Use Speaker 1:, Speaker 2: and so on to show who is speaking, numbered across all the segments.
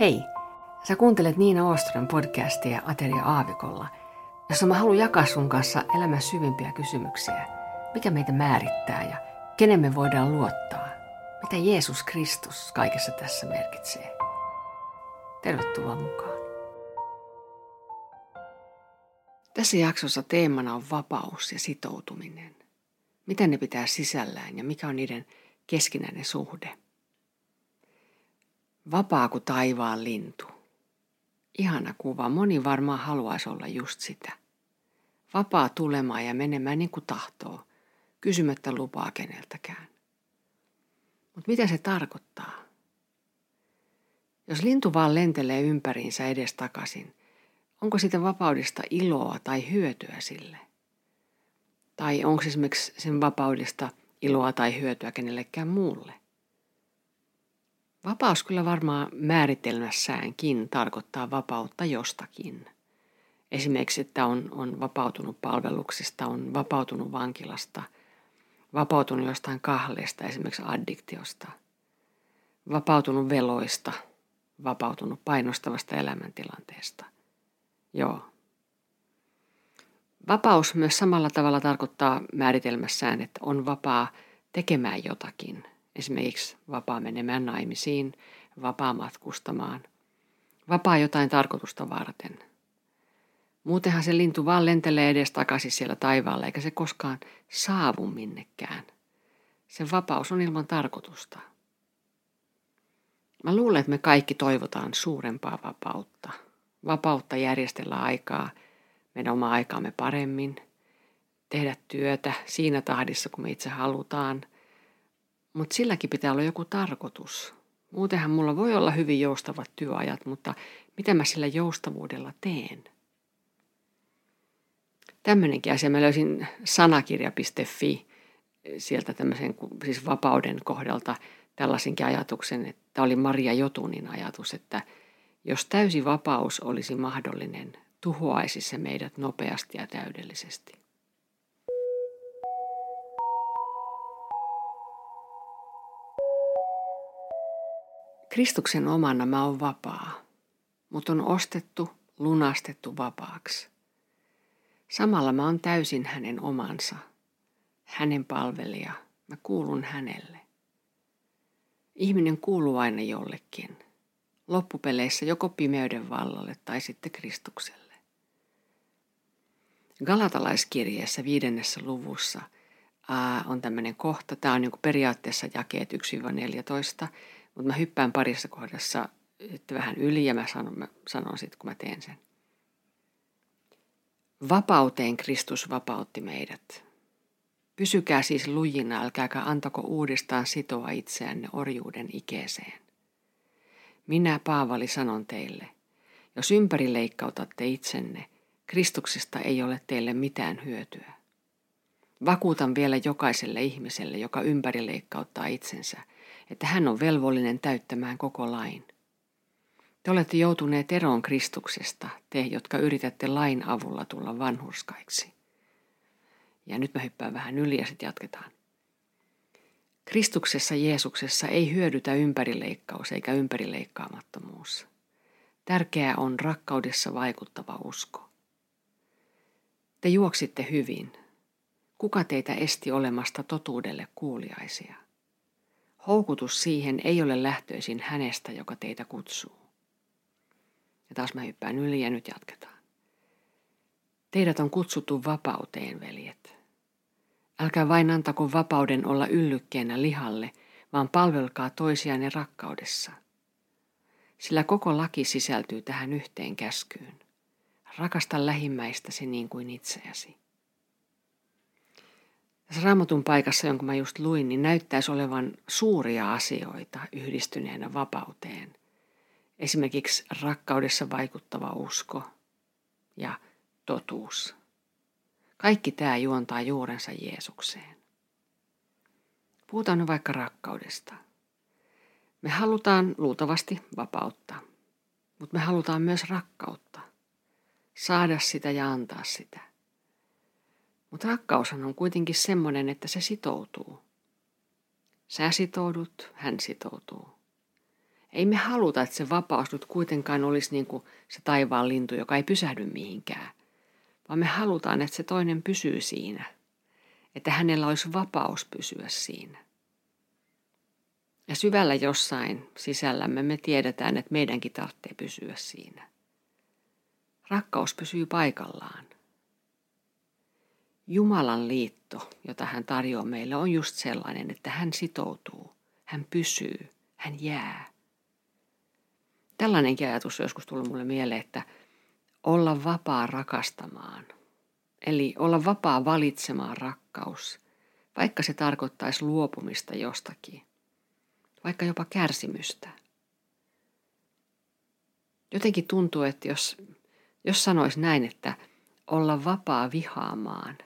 Speaker 1: Hei, sä kuuntelet Niina Oostron podcastia Ateria Aavikolla, jossa mä haluan jakaa sun kanssa elämän syvimpiä kysymyksiä. Mikä meitä määrittää ja kenen me voidaan luottaa? Mitä Jeesus Kristus kaikessa tässä merkitsee? Tervetuloa mukaan. Tässä jaksossa teemana on vapaus ja sitoutuminen. Mitä ne pitää sisällään ja mikä on niiden keskinäinen suhde? Vapaa kuin taivaan lintu. Ihana kuva. Moni varmaan haluaisi olla just sitä. Vapaa tulemaan ja menemään niin kuin tahtoo, kysymättä lupaa keneltäkään. Mutta mitä se tarkoittaa? Jos lintu vaan lentelee ympäriinsä edestakaisin, onko siitä vapaudesta iloa tai hyötyä sille? Tai onko esimerkiksi sen vapaudesta iloa tai hyötyä kenellekään muulle? Vapaus kyllä varmaan määritelmässäänkin tarkoittaa vapautta jostakin. Esimerkiksi, että on, on vapautunut palveluksesta, on vapautunut vankilasta, vapautunut jostain kahleesta, esimerkiksi addiktiosta, vapautunut veloista, vapautunut painostavasta elämäntilanteesta. Joo. Vapaus myös samalla tavalla tarkoittaa määritelmässään, että on vapaa tekemään jotakin – Esimerkiksi vapaa menemään naimisiin, vapaa matkustamaan, vapaa jotain tarkoitusta varten. Muutenhan se lintu vaan lentelee edes takaisin siellä taivaalla, eikä se koskaan saavu minnekään. Se vapaus on ilman tarkoitusta. Mä luulen, että me kaikki toivotaan suurempaa vapautta. Vapautta järjestellä aikaa, meidän omaa aikaamme paremmin, tehdä työtä siinä tahdissa, kun me itse halutaan – mutta silläkin pitää olla joku tarkoitus. Muutenhan mulla voi olla hyvin joustavat työajat, mutta mitä mä sillä joustavuudella teen? Tämmöinenkin asia. Mä löysin sanakirja.fi sieltä tämmöisen siis vapauden kohdalta tällaisenkin ajatuksen, että tämä oli Maria Jotunin ajatus, että jos täysi vapaus olisi mahdollinen, tuhoaisi se meidät nopeasti ja täydellisesti. Kristuksen omana mä oon vapaa, mutta on ostettu, lunastettu vapaaksi. Samalla mä oon täysin hänen omansa, hänen palvelija, mä kuulun hänelle. Ihminen kuuluu aina jollekin, loppupeleissä joko pimeyden vallalle tai sitten Kristukselle. Galatalaiskirjeessä viidennessä luvussa on tämmöinen kohta, tämä on niin periaatteessa jakeet 1-14, mutta mä hyppään parissa kohdassa sitten vähän yli ja mä sanon, mä sanon sitten, kun mä teen sen. Vapauteen Kristus vapautti meidät. Pysykää siis lujina, älkääkä antako uudestaan sitoa itseänne orjuuden ikeeseen. Minä, Paavali, sanon teille, jos ympärileikkautatte itsenne, Kristuksesta ei ole teille mitään hyötyä. Vakuutan vielä jokaiselle ihmiselle, joka ympärileikkauttaa itsensä – että hän on velvollinen täyttämään koko lain. Te olette joutuneet eroon Kristuksesta, te, jotka yritätte lain avulla tulla vanhurskaiksi. Ja nyt mä hyppään vähän yli ja sitten jatketaan. Kristuksessa Jeesuksessa ei hyödytä ympärileikkaus eikä ympärileikkaamattomuus. Tärkeää on rakkaudessa vaikuttava usko. Te juoksitte hyvin. Kuka teitä esti olemasta totuudelle kuuliaisia? Houkutus siihen ei ole lähtöisin hänestä, joka teitä kutsuu. Ja taas mä hyppään yli ja nyt jatketaan. Teidät on kutsuttu vapauteen, veljet. Älkää vain antako vapauden olla yllykkeenä lihalle, vaan palvelkaa toisianne rakkaudessa. Sillä koko laki sisältyy tähän yhteen käskyyn. Rakasta lähimmäistäsi niin kuin itseäsi. Tässä raamatun paikassa, jonka mä just luin, niin näyttäisi olevan suuria asioita yhdistyneenä vapauteen. Esimerkiksi rakkaudessa vaikuttava usko ja totuus. Kaikki tämä juontaa juurensa Jeesukseen. Puhutaan nyt vaikka rakkaudesta. Me halutaan luultavasti vapautta, mutta me halutaan myös rakkautta. Saada sitä ja antaa sitä. Mutta rakkaushan on kuitenkin semmoinen, että se sitoutuu. Sä sitoudut, hän sitoutuu. Ei me haluta, että se vapaus nyt kuitenkaan olisi niin kuin se taivaan lintu, joka ei pysähdy mihinkään, vaan me halutaan, että se toinen pysyy siinä, että hänellä olisi vapaus pysyä siinä. Ja syvällä jossain sisällämme me tiedetään, että meidänkin tarvitsee pysyä siinä. Rakkaus pysyy paikallaan. Jumalan liitto, jota hän tarjoaa meille, on just sellainen, että hän sitoutuu, hän pysyy, hän jää. Tällainenkin ajatus on joskus tullut mulle mieleen, että olla vapaa rakastamaan. Eli olla vapaa valitsemaan rakkaus, vaikka se tarkoittaisi luopumista jostakin, vaikka jopa kärsimystä. Jotenkin tuntuu, että jos, jos sanoisi näin, että olla vapaa vihaamaan,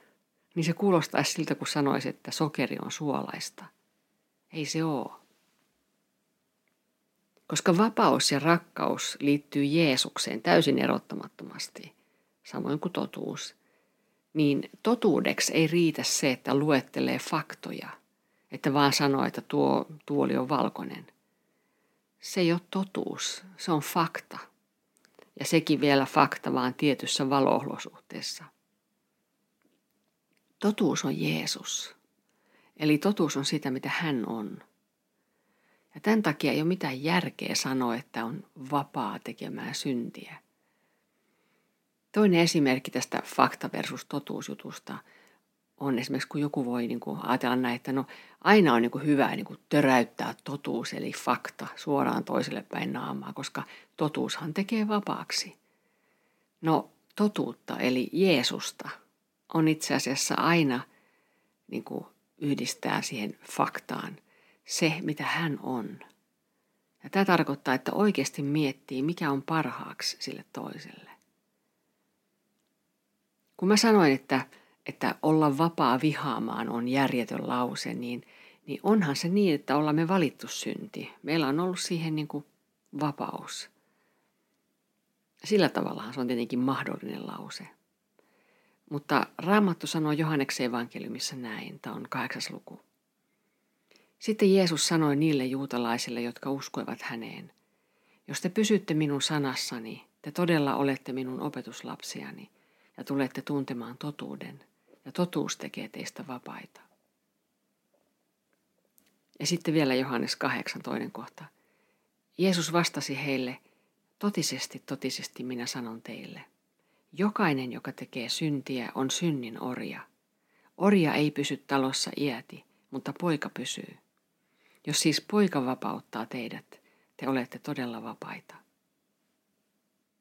Speaker 1: niin se kuulostaisi siltä, kun sanoisi, että sokeri on suolaista. Ei se ole. Koska vapaus ja rakkaus liittyy Jeesukseen täysin erottamattomasti, samoin kuin totuus, niin totuudeksi ei riitä se, että luettelee faktoja, että vaan sanoo, että tuo tuoli on valkoinen. Se ei ole totuus, se on fakta. Ja sekin vielä fakta vaan tietyssä valoolosuhteessa. Totuus on Jeesus. Eli totuus on sitä, mitä hän on. Ja tämän takia ei ole mitään järkeä sanoa, että on vapaa tekemään syntiä. Toinen esimerkki tästä fakta versus totuusjutusta on esimerkiksi, kun joku voi niin kuin ajatella näin, että no aina on niin kuin hyvä niin kuin töräyttää totuus, eli fakta, suoraan toiselle päin naamaa, koska totuushan tekee vapaaksi. No totuutta, eli Jeesusta, on itse asiassa aina niin kuin yhdistää siihen faktaan – se, mitä hän on. Ja tämä tarkoittaa, että oikeasti miettii, mikä on parhaaksi sille toiselle. Kun mä sanoin, että, että olla vapaa vihaamaan on järjetön lause, niin, niin onhan se niin, että ollaan me valittu synti. Meillä on ollut siihen niin kuin vapaus. Sillä tavallahan se on tietenkin mahdollinen lause. Mutta Raamattu sanoo Johanneksen evankeliumissa näin, tämä on kahdeksas luku. Sitten Jeesus sanoi niille juutalaisille, jotka uskoivat häneen, jos te pysytte minun sanassani, te todella olette minun opetuslapsiani ja tulette tuntemaan totuuden, ja totuus tekee teistä vapaita. Ja sitten vielä Johannes 8 toinen kohta. Jeesus vastasi heille, totisesti, totisesti minä sanon teille. Jokainen, joka tekee syntiä, on synnin orja. Orja ei pysy talossa iäti, mutta poika pysyy. Jos siis poika vapauttaa teidät, te olette todella vapaita.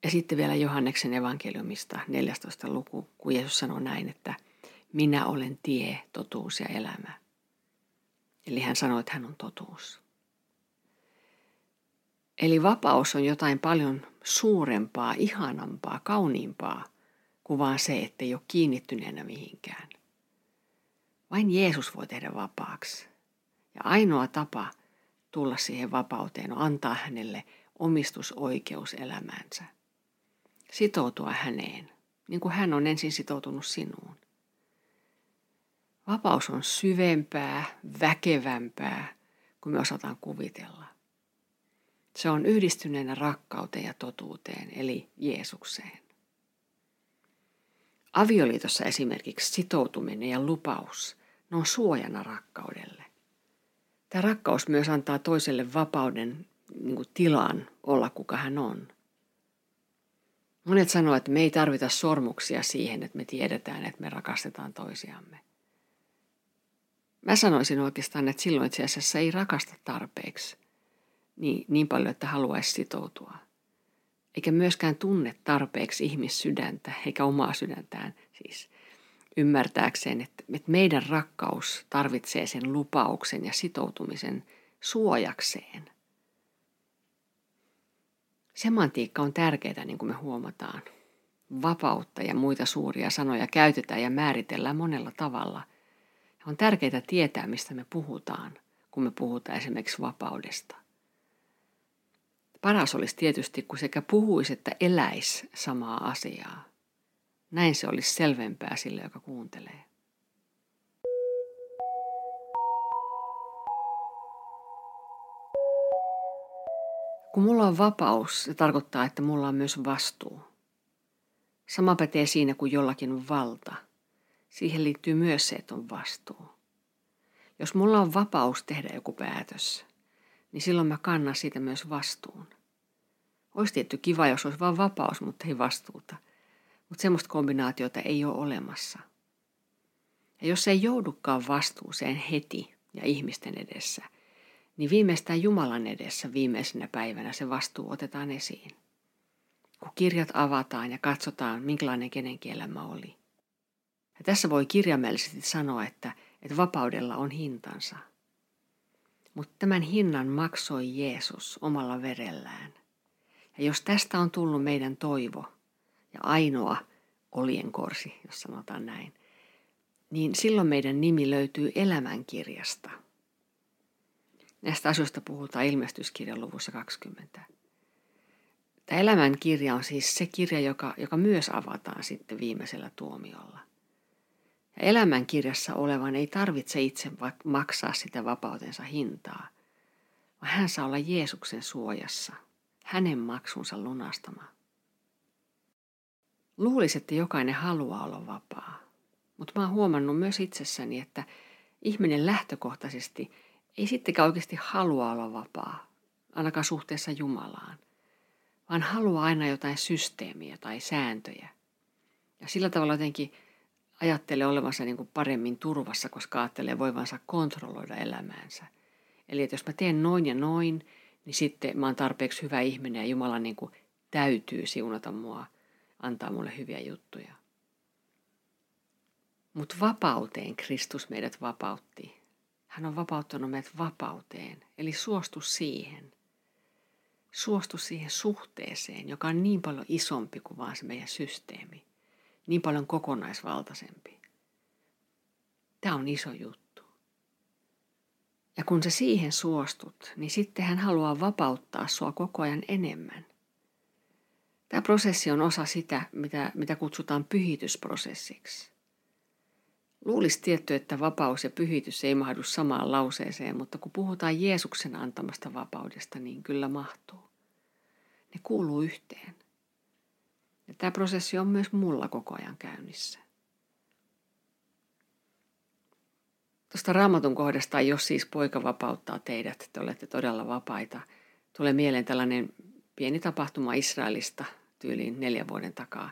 Speaker 1: Ja sitten vielä Johanneksen evankeliumista 14. luku, kun Jeesus sanoo näin, että minä olen tie, totuus ja elämä. Eli hän sanoi, että hän on totuus. Eli vapaus on jotain paljon suurempaa, ihanampaa, kauniimpaa kuin vaan se, että ei ole kiinnittyneenä mihinkään. Vain Jeesus voi tehdä vapaaksi. Ja ainoa tapa tulla siihen vapauteen on antaa hänelle omistusoikeus elämäänsä. Sitoutua häneen, niin kuin hän on ensin sitoutunut sinuun. Vapaus on syvempää, väkevämpää kuin me osataan kuvitella. Se on yhdistyneenä rakkauteen ja totuuteen, eli Jeesukseen. Avioliitossa esimerkiksi sitoutuminen ja lupaus, ne on suojana rakkaudelle. Tämä rakkaus myös antaa toiselle vapauden niin kuin tilan olla kuka hän on. Monet sanoo, että me ei tarvita sormuksia siihen, että me tiedetään, että me rakastetaan toisiamme. Mä sanoisin oikeastaan, että silloin itse asiassa ei rakasta tarpeeksi niin, niin paljon, että haluaisi sitoutua. Eikä myöskään tunne tarpeeksi ihmissydäntä, eikä omaa sydäntään siis – ymmärtääkseen, että, että meidän rakkaus tarvitsee sen lupauksen ja sitoutumisen suojakseen. Semantiikka on tärkeää, niin kuin me huomataan. Vapautta ja muita suuria sanoja käytetään ja määritellään monella tavalla. On tärkeää tietää, mistä me puhutaan, kun me puhutaan esimerkiksi vapaudesta. Paras olisi tietysti, kun sekä puhuisi että eläisi samaa asiaa. Näin se olisi selvempää sille, joka kuuntelee. Kun mulla on vapaus, se tarkoittaa, että mulla on myös vastuu. Sama pätee siinä, kun jollakin on valta. Siihen liittyy myös se, että on vastuu. Jos mulla on vapaus tehdä joku päätös, niin silloin mä kannan siitä myös vastuun. Olisi tietty kiva, jos olisi vain vapaus, mutta ei vastuuta. Mutta semmoista kombinaatiota ei ole olemassa. Ja jos ei joudukaan vastuuseen heti ja ihmisten edessä, niin viimeistään Jumalan edessä viimeisenä päivänä se vastuu otetaan esiin. Kun kirjat avataan ja katsotaan, minkälainen kenenkin elämä oli. Ja tässä voi kirjaimellisesti sanoa, että, että vapaudella on hintansa. Mutta tämän hinnan maksoi Jeesus omalla verellään. Ja jos tästä on tullut meidän toivo ja ainoa olienkorsi, jos sanotaan näin, niin silloin meidän nimi löytyy elämänkirjasta. Näistä asioista puhutaan ilmestyskirjan luvussa 20. Tämä elämänkirja on siis se kirja, joka, joka myös avataan sitten viimeisellä tuomiolla. Ja elämänkirjassa olevan ei tarvitse itse maksaa sitä vapautensa hintaa, vaan hän saa olla Jeesuksen suojassa, hänen maksunsa lunastama. Luulisi, että jokainen haluaa olla vapaa, mutta mä oon huomannut myös itsessäni, että ihminen lähtökohtaisesti ei sittenkään oikeasti halua olla vapaa, ainakaan suhteessa Jumalaan, vaan haluaa aina jotain systeemiä tai sääntöjä. Ja sillä tavalla jotenkin ajattelee olevansa niin kuin paremmin turvassa, koska ajattelee voivansa kontrolloida elämäänsä. Eli että jos mä teen noin ja noin, niin sitten mä oon tarpeeksi hyvä ihminen ja Jumala niin kuin täytyy siunata mua, antaa mulle hyviä juttuja. Mutta vapauteen Kristus meidät vapautti. Hän on vapauttanut meidät vapauteen, eli suostu siihen. Suostu siihen suhteeseen, joka on niin paljon isompi kuin vaan se meidän systeemi niin paljon kokonaisvaltaisempi. Tämä on iso juttu. Ja kun sä siihen suostut, niin sitten hän haluaa vapauttaa sua koko ajan enemmän. Tämä prosessi on osa sitä, mitä, mitä kutsutaan pyhitysprosessiksi. Luulisi tietty, että vapaus ja pyhitys ei mahdu samaan lauseeseen, mutta kun puhutaan Jeesuksen antamasta vapaudesta, niin kyllä mahtuu. Ne kuuluu yhteen. Ja tämä prosessi on myös mulla koko ajan käynnissä. Tuosta raamatun kohdasta, jos siis poika vapauttaa teidät, te olette todella vapaita. Tulee mieleen tällainen pieni tapahtuma Israelista tyyliin neljän vuoden takaa.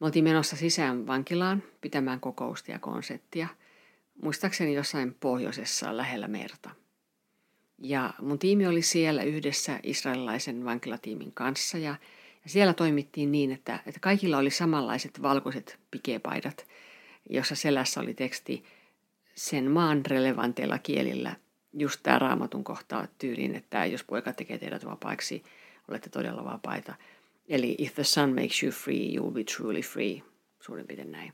Speaker 1: Me oltiin menossa sisään vankilaan pitämään kokousta ja konserttia. Muistaakseni jossain pohjoisessa lähellä merta. Ja mun tiimi oli siellä yhdessä israelilaisen vankilatiimin kanssa ja ja siellä toimittiin niin, että, että kaikilla oli samanlaiset valkoiset pikepaidat, jossa selässä oli teksti sen maan relevanteilla kielillä just tämä raamatun kohta tyyliin, että jos poika tekee teidät vapaiksi, olette todella vapaita. Eli if the sun makes you free, you will be truly free, suurin piirtein näin.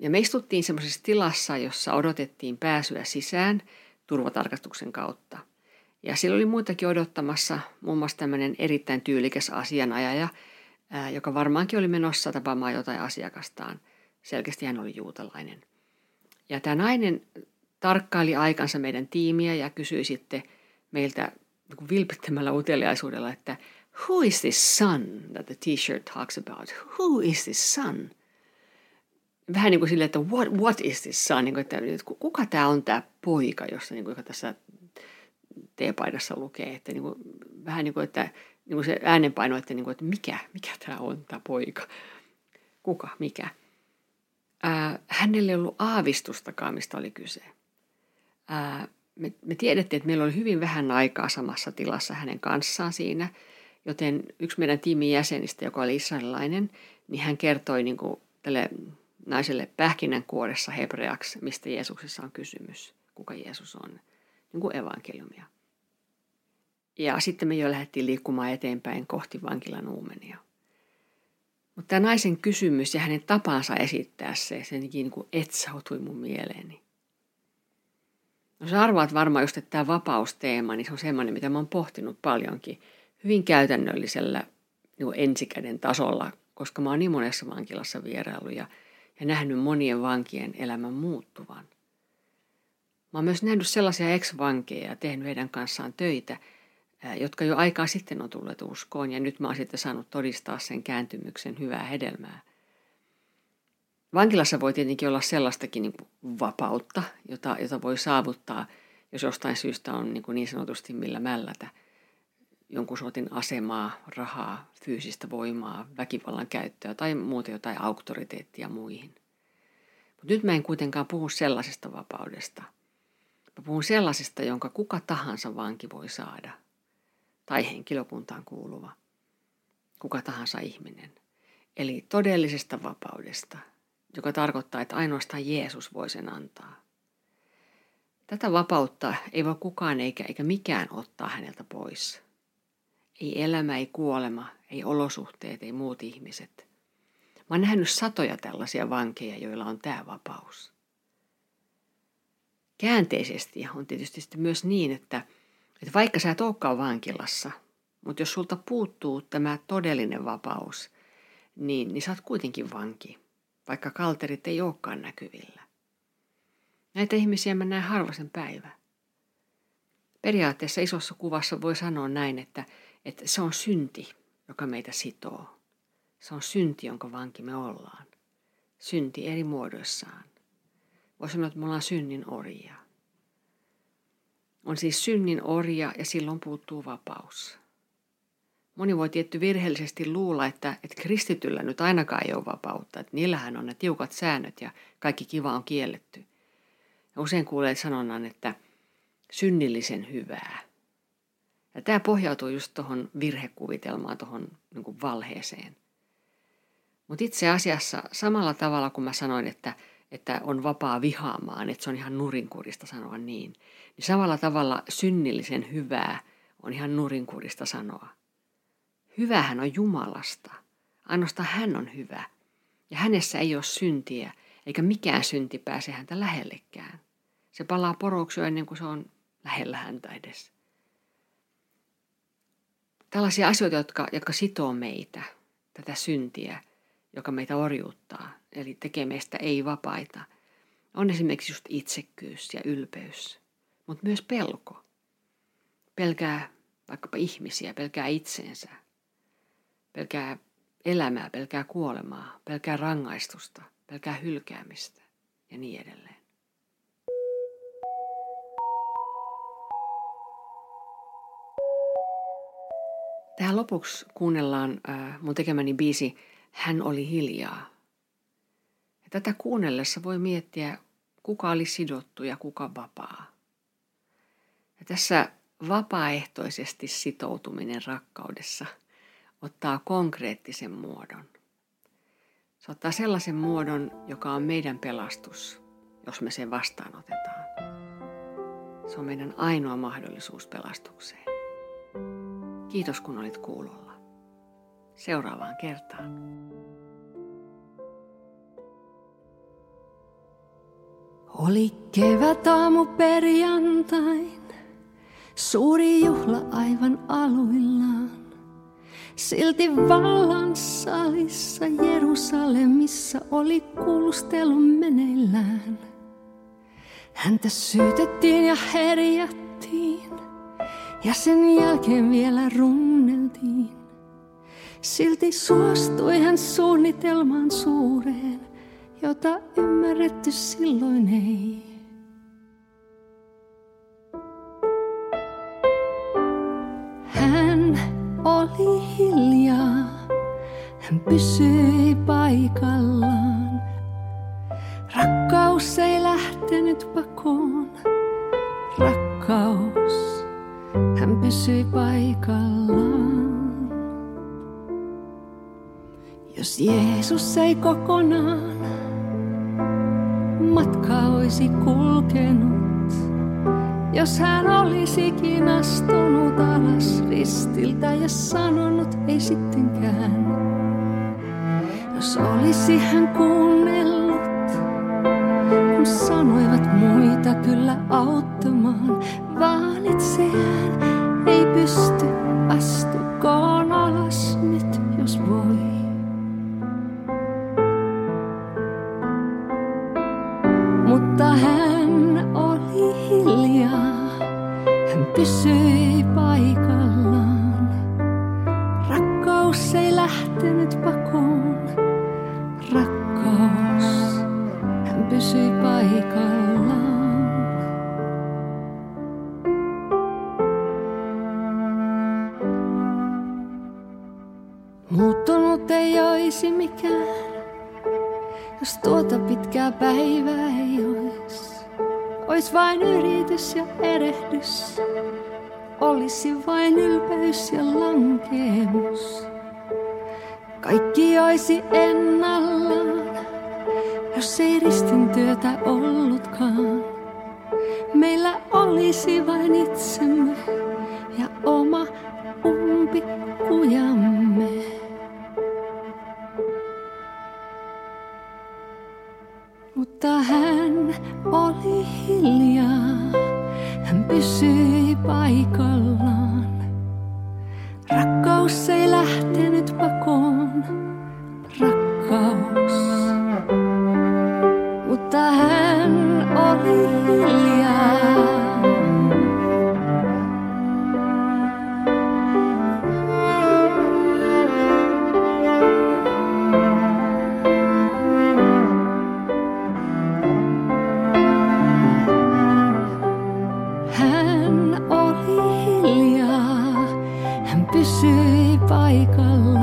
Speaker 1: ja me istuttiin semmoisessa tilassa, jossa odotettiin pääsyä sisään turvatarkastuksen kautta – ja siellä oli muitakin odottamassa, muun muassa tämmöinen erittäin tyylikäs asianajaja, ää, joka varmaankin oli menossa tapaamaan jotain asiakastaan. Selkeästi hän oli juutalainen. Ja tämä nainen tarkkaili aikansa meidän tiimiä ja kysyi sitten meiltä niin vilpittömällä uteliaisuudella, että who is this son that the t-shirt talks about? Who is this son? Vähän niin kuin silleen, että what, what is this son? Niin kuin, että kuka tämä on tämä poika, jossa, niin kuin, joka tässä teepaidassa lukee, että niin kuin, vähän niin kuin, että niin kuin se äänenpaino, että, niin kuin, että mikä, mikä tämä on tämä poika, kuka, mikä. Ää, hänelle ei ollut aavistustakaan, mistä oli kyse. Ää, me, me tiedettiin, että meillä oli hyvin vähän aikaa samassa tilassa hänen kanssaan siinä, joten yksi meidän tiimin jäsenistä, joka oli israelilainen, niin hän kertoi niin kuin tälle naiselle pähkinänkuoressa hebreaksi, mistä Jeesuksessa on kysymys, kuka Jeesus on, niin kuin evankeliumia. Ja sitten me jo lähdettiin liikkumaan eteenpäin kohti vankilan uumenia. Mutta tämä naisen kysymys ja hänen tapansa esittää se, se niin kuin etsautui mun mieleeni. No sä arvaat varmaan just, että tämä vapausteema, niin se on semmoinen, mitä mä oon pohtinut paljonkin hyvin käytännöllisellä niin ensikäden tasolla, koska mä oon niin monessa vankilassa vierailu ja, ja nähnyt monien vankien elämän muuttuvan. Mä oon myös nähnyt sellaisia ex-vankeja ja tehnyt heidän kanssaan töitä – jotka jo aikaa sitten on tulleet uskoon ja nyt mä oon sitten saanut todistaa sen kääntymyksen hyvää hedelmää. Vankilassa voi tietenkin olla sellaistakin niin vapautta, jota, jota voi saavuttaa, jos jostain syystä on niin, niin sanotusti millä mällätä jonkun sortin asemaa, rahaa, fyysistä voimaa, väkivallan käyttöä tai muuta jotain auktoriteettia muihin. Mutta nyt mä en kuitenkaan puhu sellaisesta vapaudesta. Mä puhun sellaisesta, jonka kuka tahansa vanki voi saada. Tai henkilökuntaan kuuluva. Kuka tahansa ihminen. Eli todellisesta vapaudesta, joka tarkoittaa, että ainoastaan Jeesus voi sen antaa. Tätä vapautta ei voi kukaan eikä, eikä mikään ottaa häneltä pois. Ei elämä, ei kuolema, ei olosuhteet, ei muut ihmiset – Mä oon nähnyt satoja tällaisia vankeja, joilla on tämä vapaus. Käänteisesti on tietysti myös niin, että, että vaikka sä et olekaan vankilassa, mutta jos sulta puuttuu tämä todellinen vapaus, niin, niin sä oot kuitenkin vanki, vaikka kalterit ei olekaan näkyvillä. Näitä ihmisiä mä näen harvasen päivä. Periaatteessa isossa kuvassa voi sanoa näin, että, että se on synti, joka meitä sitoo. Se on synti, jonka vanki me ollaan. Synti eri muodoissaan. Voisi sanoa, että me ollaan synnin orjia. On siis synnin orja ja silloin puuttuu vapaus. Moni voi tietty virheellisesti luulla, että, että kristityllä nyt ainakaan ei ole vapautta, että niillähän on ne tiukat säännöt ja kaikki kiva on kielletty. Ja usein kuulee sanonnan, että synnillisen hyvää. Ja tämä pohjautuu just tuohon virhekuvitelmaan, tuohon niin valheeseen. Mutta itse asiassa samalla tavalla kuin mä sanoin, että, että on vapaa vihaamaan, että se on ihan nurinkurista sanoa niin, niin samalla tavalla synnillisen hyvää on ihan nurinkurista sanoa. Hyvähän on Jumalasta. Ainoastaan hän on hyvä. Ja hänessä ei ole syntiä, eikä mikään synti pääse häntä lähellekään. Se palaa poroksi jo ennen kuin se on lähellä häntä edes. Tällaisia asioita, jotka, jotka sitoo meitä, tätä syntiä – joka meitä orjuuttaa, eli tekee meistä ei-vapaita, on esimerkiksi just itsekkyys ja ylpeys, mutta myös pelko. Pelkää vaikkapa ihmisiä, pelkää itseensä, pelkää elämää, pelkää kuolemaa, pelkää rangaistusta, pelkää hylkäämistä ja niin edelleen. Tähän lopuksi kuunnellaan äh, mun tekemäni biisi hän oli hiljaa. Ja tätä kuunnellessa voi miettiä, kuka oli sidottu ja kuka vapaa. Ja tässä vapaaehtoisesti sitoutuminen rakkaudessa ottaa konkreettisen muodon. Se ottaa sellaisen muodon, joka on meidän pelastus, jos me sen vastaanotetaan. Se on meidän ainoa mahdollisuus pelastukseen. Kiitos kun olit kuulolla. Seuraavaan kertaan.
Speaker 2: Oli kevät aamu perjantain, suuri juhla aivan aluillaan. Silti vallan salissa Jerusalemissa oli kuulustelu meneillään. Häntä syytettiin ja herjattiin, ja sen jälkeen vielä runneltiin. Silti suostui hän suunnitelmaan suureen, jota ymmärretty silloin ei. Hän oli hiljaa, hän pysyi paikallaan. Rakkaus ei lähtenyt pakoon, rakkaus, hän pysyi paikallaan. Jos Jeesus ei kokonaan matka olisi kulkenut, jos hän olisikin astunut alas ristiltä ja sanonut ei sittenkään. Jos olisi hän kuunnellut, kun sanoivat muita kyllä auttamaan, vaan itseään lähtenyt pakoon. Rakkaus, hän pysyi paikallaan. Muuttunut ei olisi mikään, jos tuota pitkää päivää ei ois. Ois vain yritys ja erehdys, olisi vain ylpeys ja lankeemus. Kaikki olisi ennallaan, jos ei ristin työtä ollutkaan. Meillä olisi vain itsemme ja oma pysyi